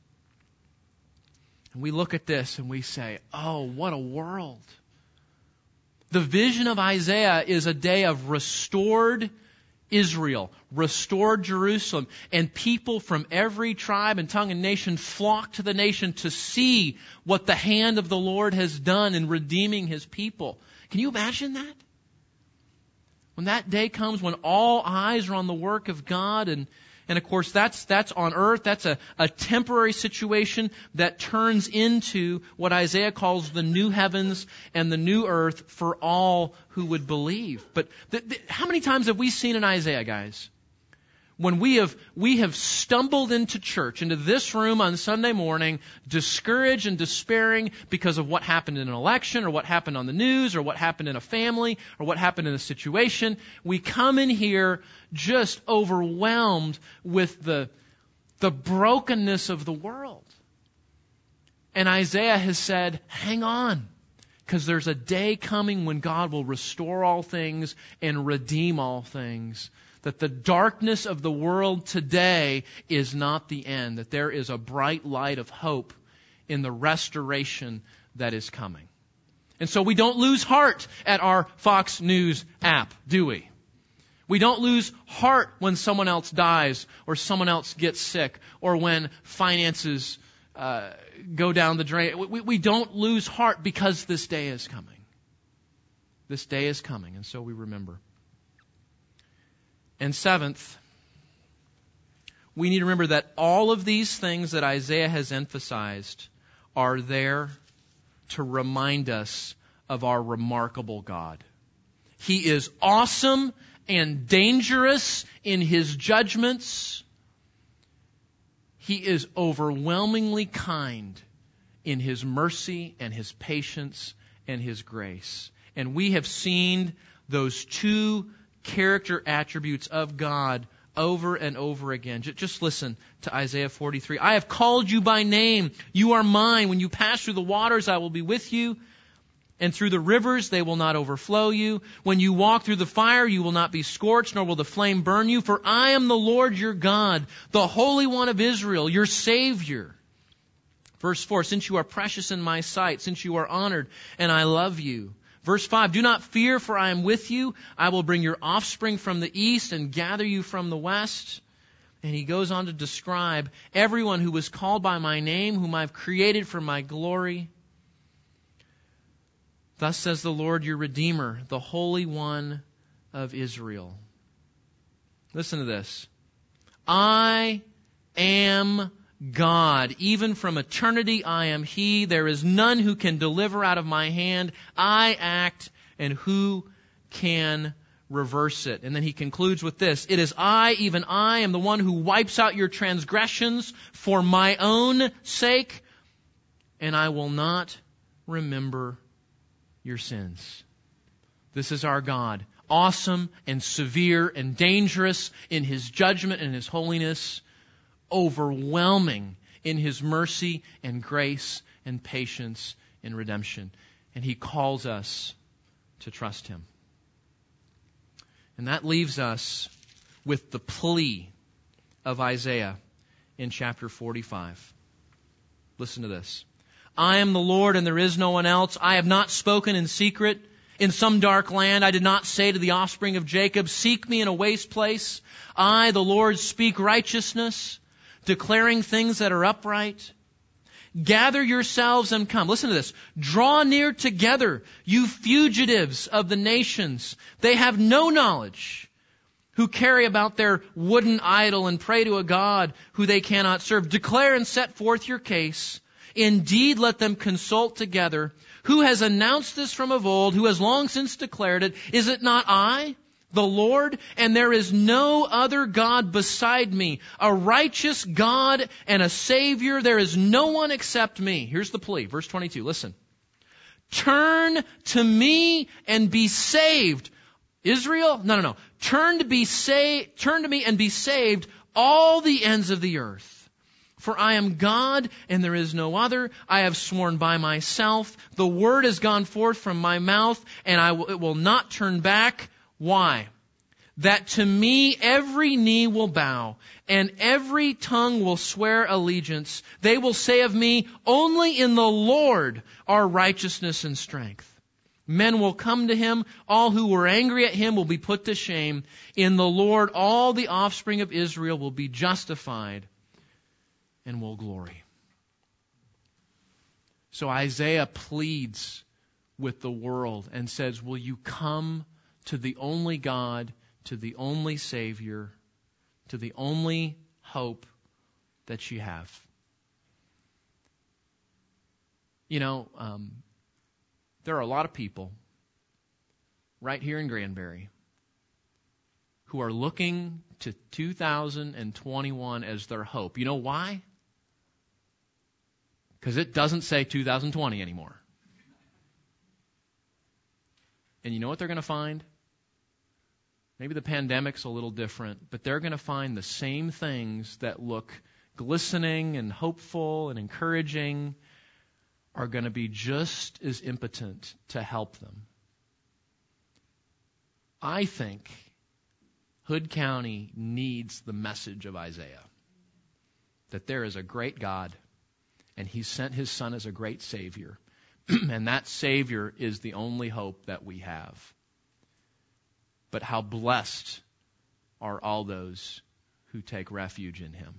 And we look at this and we say, oh, what a world. The vision of Isaiah is a day of restored Israel, restored Jerusalem, and people from every tribe and tongue and nation flock to the nation to see what the hand of the Lord has done in redeeming his people. Can you imagine that? When that day comes when all eyes are on the work of God and and of course, that's, that's on earth. That's a, a temporary situation that turns into what Isaiah calls the new heavens and the new earth for all who would believe. But the, the, how many times have we seen in Isaiah, guys? When we have, we have stumbled into church, into this room on Sunday morning, discouraged and despairing because of what happened in an election or what happened on the news or what happened in a family or what happened in a situation, we come in here just overwhelmed with the, the brokenness of the world. And Isaiah has said, hang on. Because there's a day coming when God will restore all things and redeem all things that the darkness of the world today is not the end, that there is a bright light of hope in the restoration that is coming. And so we don't lose heart at our Fox News app, do we? We don't lose heart when someone else dies or someone else gets sick or when finances uh, go down the drain. We, we don't lose heart because this day is coming. This day is coming, and so we remember. And seventh, we need to remember that all of these things that Isaiah has emphasized are there to remind us of our remarkable God. He is awesome and dangerous in his judgments. He is overwhelmingly kind in his mercy and his patience and his grace. And we have seen those two character attributes of God over and over again. Just listen to Isaiah 43. I have called you by name. You are mine. When you pass through the waters, I will be with you. And through the rivers, they will not overflow you. When you walk through the fire, you will not be scorched, nor will the flame burn you. For I am the Lord your God, the Holy One of Israel, your Savior. Verse 4, since you are precious in my sight, since you are honored, and I love you. Verse 5, do not fear, for I am with you. I will bring your offspring from the east and gather you from the west. And he goes on to describe everyone who was called by my name, whom I've created for my glory. Thus says the Lord your Redeemer, the Holy One of Israel. Listen to this. I am God. Even from eternity I am He. There is none who can deliver out of my hand. I act, and who can reverse it? And then he concludes with this. It is I, even I, am the one who wipes out your transgressions for my own sake, and I will not remember your sins. This is our God. Awesome and severe and dangerous in His judgment and His holiness overwhelming in his mercy and grace and patience in redemption. And he calls us to trust him. And that leaves us with the plea of Isaiah in chapter 45. Listen to this. I am the Lord and there is no one else. I have not spoken in secret. In some dark land, I did not say to the offspring of Jacob, Seek me in a waste place. I, the Lord, speak righteousness declaring things that are upright. Gather yourselves and come. Listen to this. Draw near together, you fugitives of the nations. They have no knowledge who carry about their wooden idol and pray to a God who they cannot serve. Declare and set forth your case. Indeed, let them consult together. Who has announced this from of old? Who has long since declared it? Is it not I? The Lord, and there is no other God beside me, a righteous God and a Savior. There is no one except me. Here's the plea, verse 22. Listen. Turn to me and be saved. Israel? No, no, no. Turn to be saved, turn to me and be saved all the ends of the earth. For I am God and there is no other. I have sworn by myself. The word has gone forth from my mouth and I it will not turn back. Why? That to me every knee will bow and every tongue will swear allegiance. They will say of me, only in the Lord are righteousness and strength. Men will come to him. All who were angry at him will be put to shame. In the Lord, all the offspring of Israel will be justified and will glory. So Isaiah pleads with the world and says, Will you come to the only God, to the only Savior, to the only hope that you have? You know, um, there are a lot of people right here in Granbury who are looking to 2021 as their hope. You know why? Because it doesn't say 2020 anymore. And you know what they're going to find? Maybe the pandemic's a little different, but they're going to find the same things that look glistening and hopeful and encouraging are going to be just as impotent to help them. I think Hood County needs the message of Isaiah that there is a great God and he sent his son as a great savior. and that savior is the only hope that we have. But how blessed are all those who take refuge in him.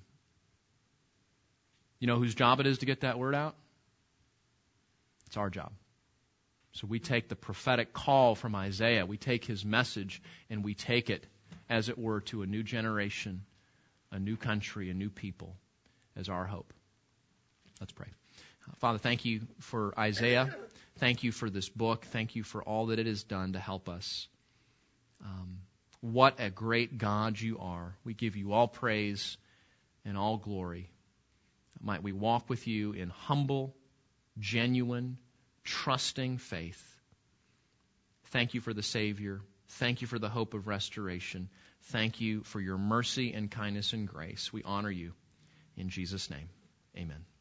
You know whose job it is to get that word out? It's our job. So we take the prophetic call from Isaiah, we take his message, and we take it, as it were, to a new generation, a new country, a new people as our hope. Let's pray. Father, thank you for Isaiah. Thank you for this book. Thank you for all that it has done to help us. Um, what a great God you are. We give you all praise and all glory. Might we walk with you in humble, genuine, trusting faith. Thank you for the Savior. Thank you for the hope of restoration. Thank you for your mercy and kindness and grace. We honor you. In Jesus' name, amen.